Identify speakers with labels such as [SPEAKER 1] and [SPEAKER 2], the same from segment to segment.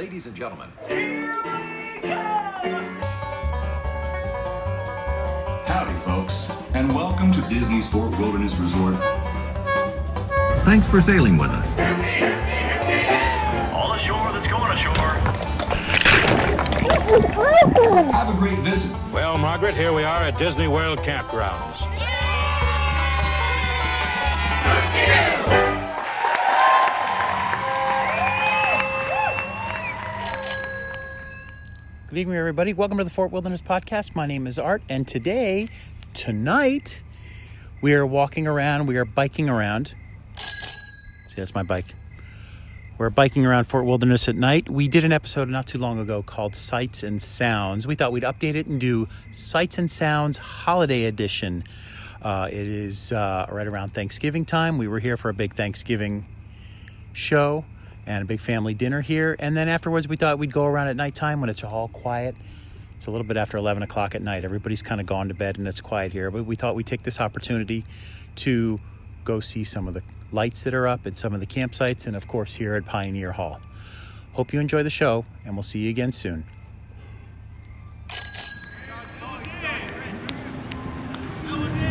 [SPEAKER 1] Ladies and gentlemen,
[SPEAKER 2] Howdy, folks, and welcome to Disney's Fort Wilderness Resort.
[SPEAKER 3] Thanks for sailing with us.
[SPEAKER 4] All ashore that's going ashore.
[SPEAKER 2] Have a great visit.
[SPEAKER 5] Well, Margaret, here we are at Disney World Campgrounds.
[SPEAKER 6] Good evening, everybody. Welcome to the Fort Wilderness Podcast. My name is Art, and today, tonight, we are walking around, we are biking around. See, that's my bike. We're biking around Fort Wilderness at night. We did an episode not too long ago called Sights and Sounds. We thought we'd update it and do Sights and Sounds Holiday Edition. Uh, it is uh, right around Thanksgiving time. We were here for a big Thanksgiving show and a big family dinner here. And then afterwards, we thought we'd go around at nighttime when it's all quiet. It's a little bit after 11 o'clock at night. Everybody's kind of gone to bed and it's quiet here. But we thought we'd take this opportunity to go see some of the lights that are up at some of the campsites and, of course, here at Pioneer Hall. Hope you enjoy the show, and we'll see you again soon.
[SPEAKER 7] Ooh,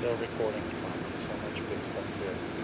[SPEAKER 6] Still recording. So much good stuff here.